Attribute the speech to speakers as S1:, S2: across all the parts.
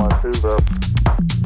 S1: one, two, the.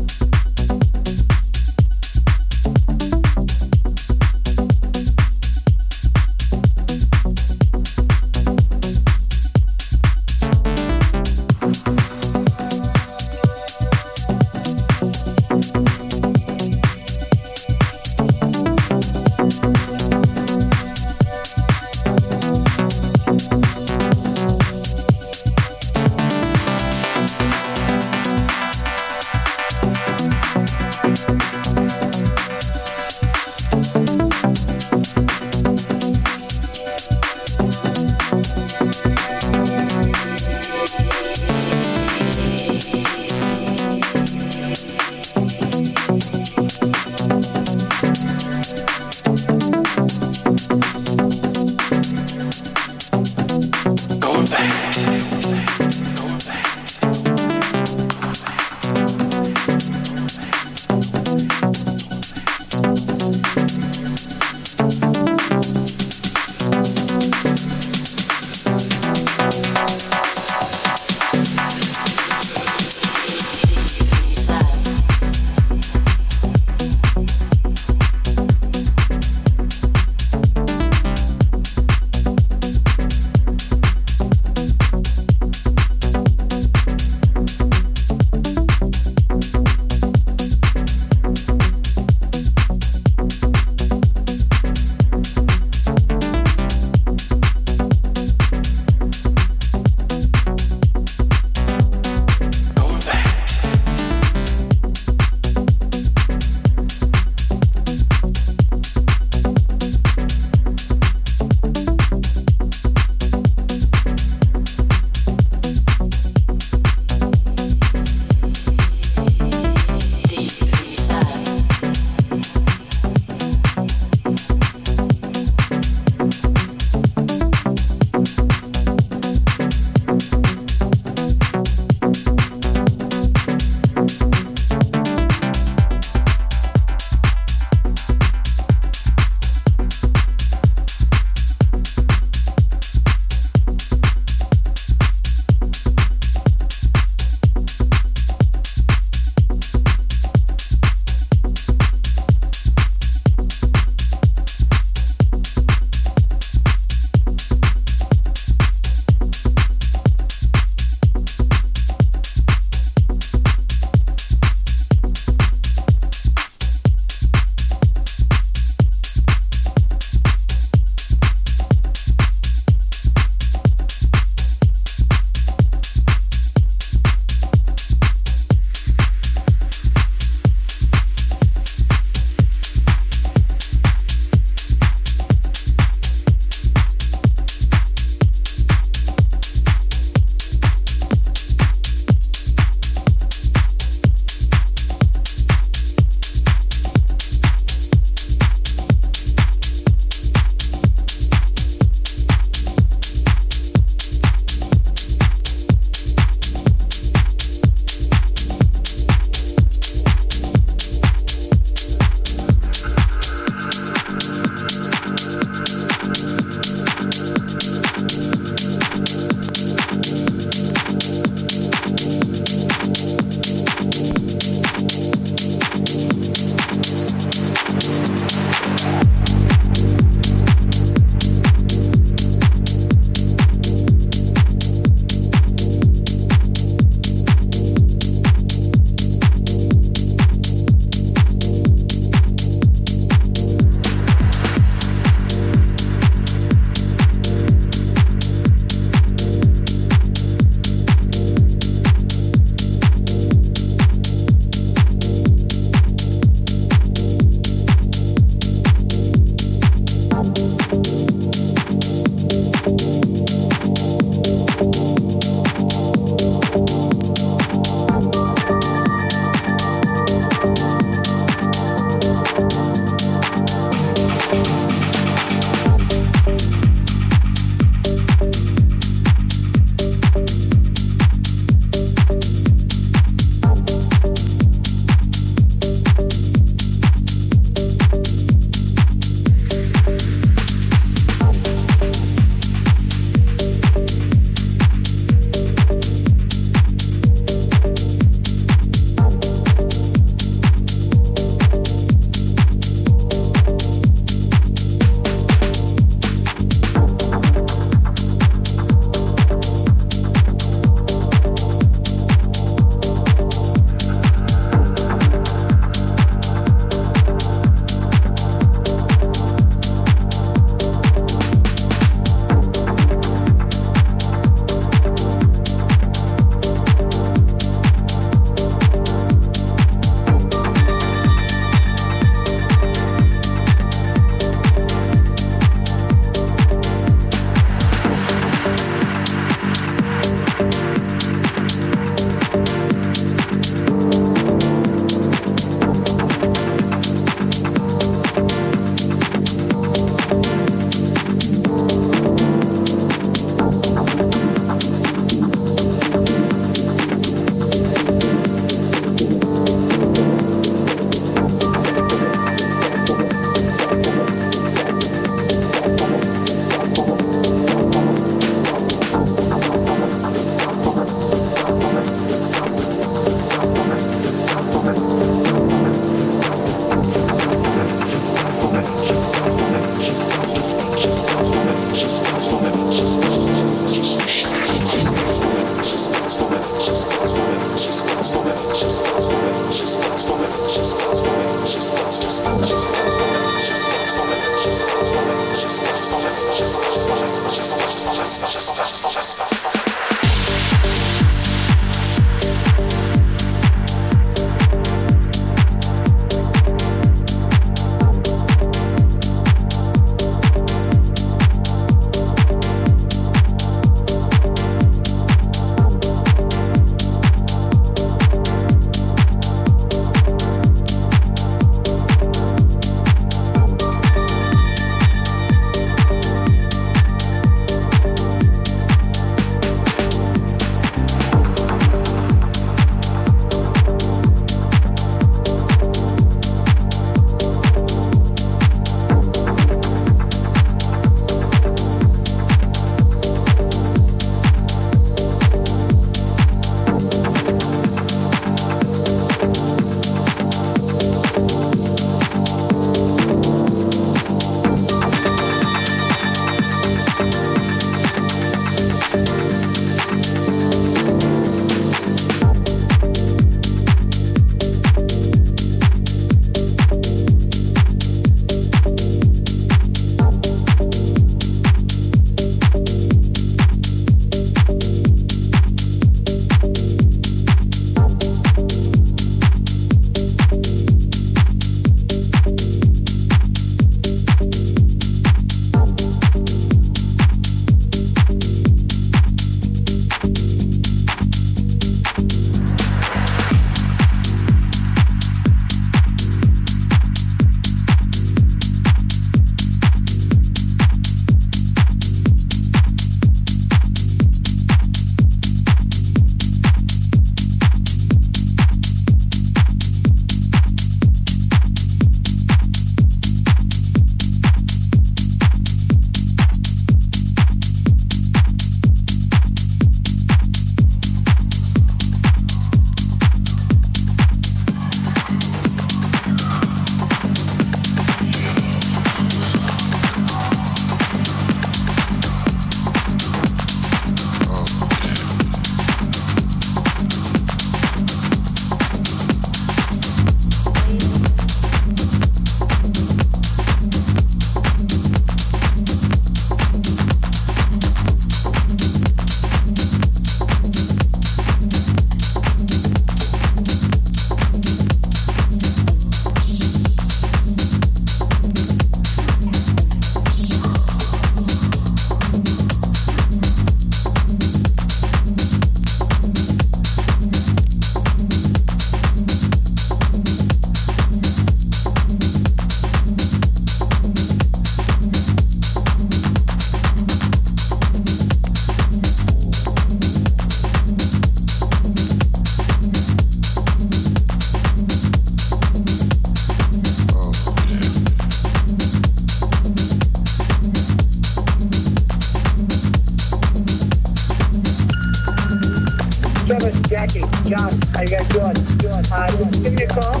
S2: Trevor, Jackie, John, how you guys doing? Good. Uh, just give me a call.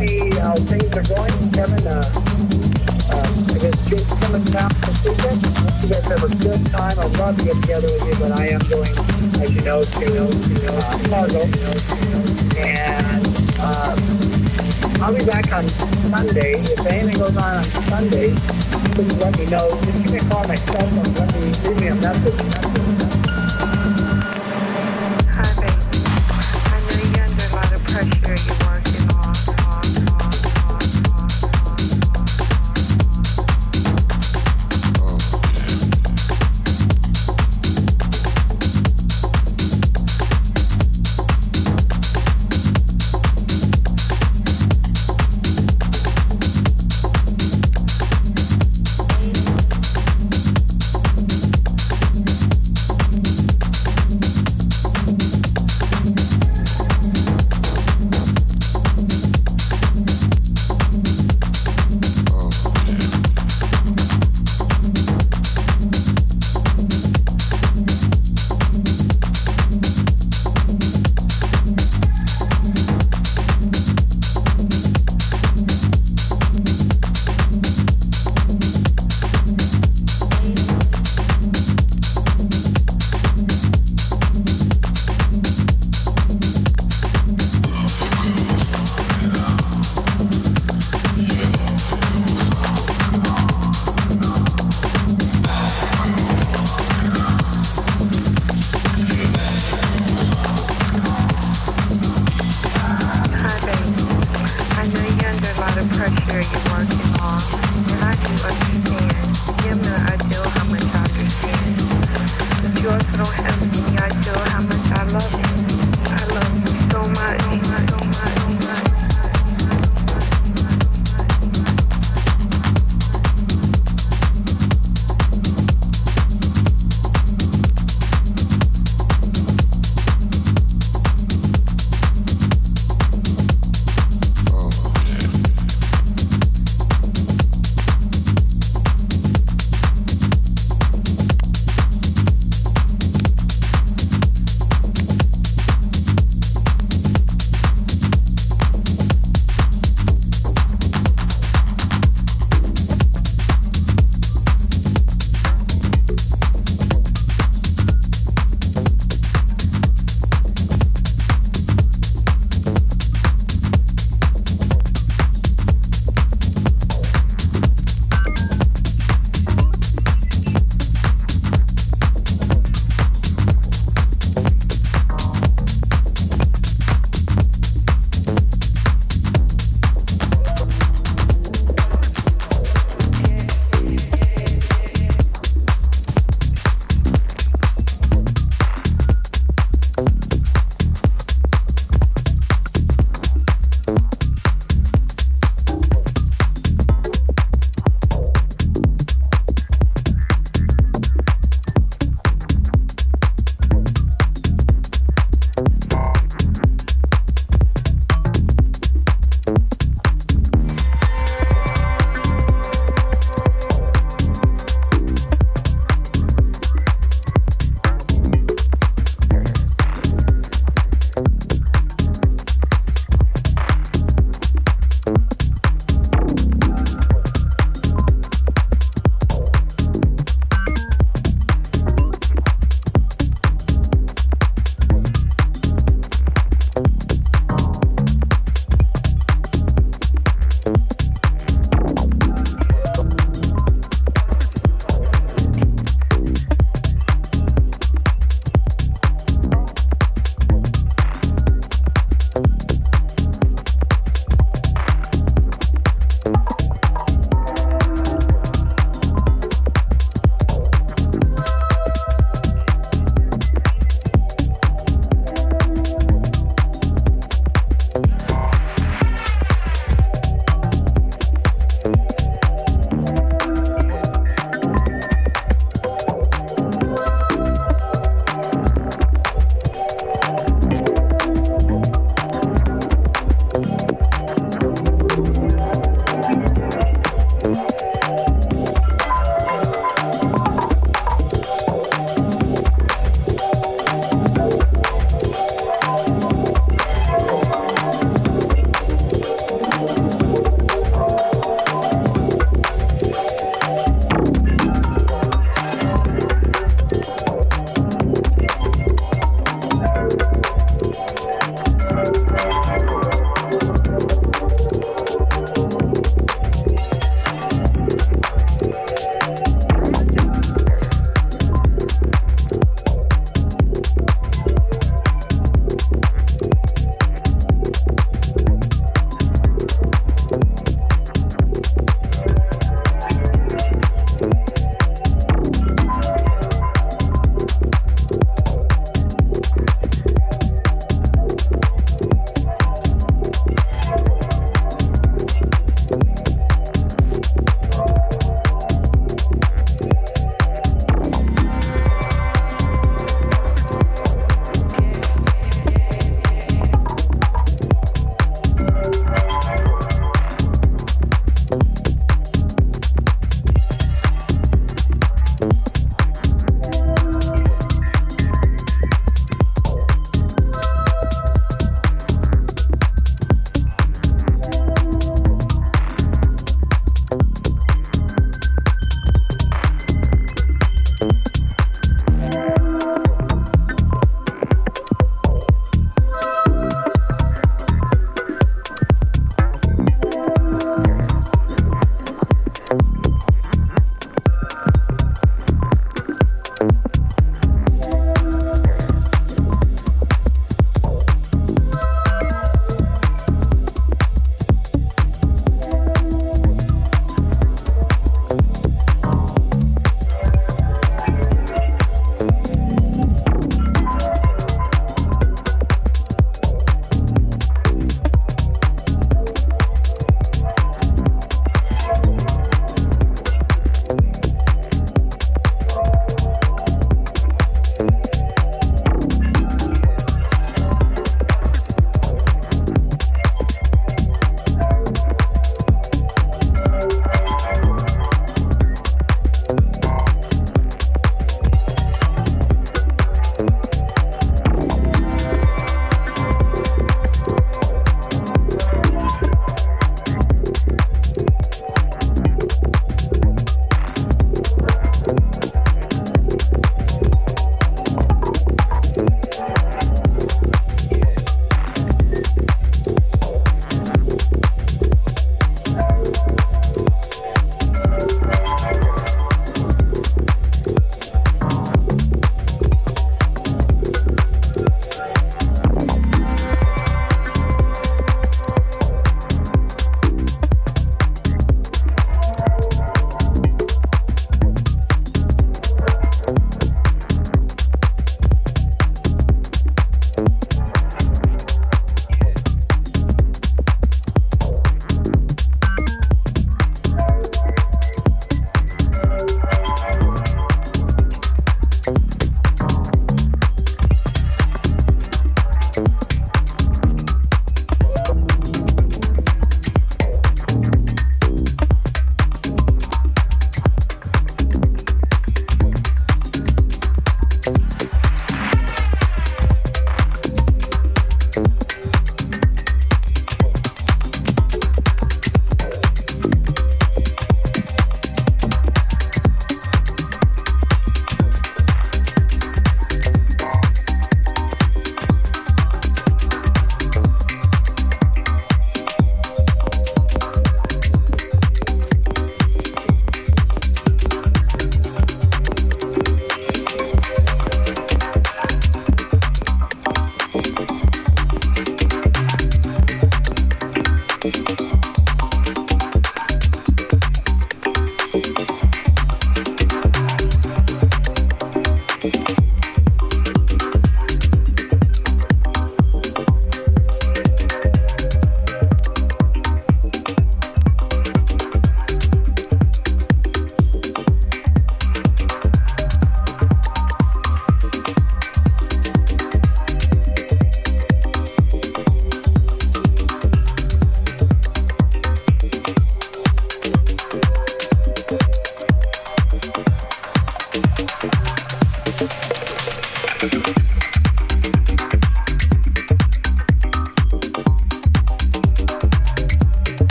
S2: See how things are going. Kevin, uh, uh, I guess Jake coming down this weekend. You guys have a good time. I'd love to get together with you, but I am going, as you know, to you know, uh, Fargo. And uh, I'll be back on Sunday. If anything goes on on Sunday, please let me know. Just give me a call myself and let me leave me a message.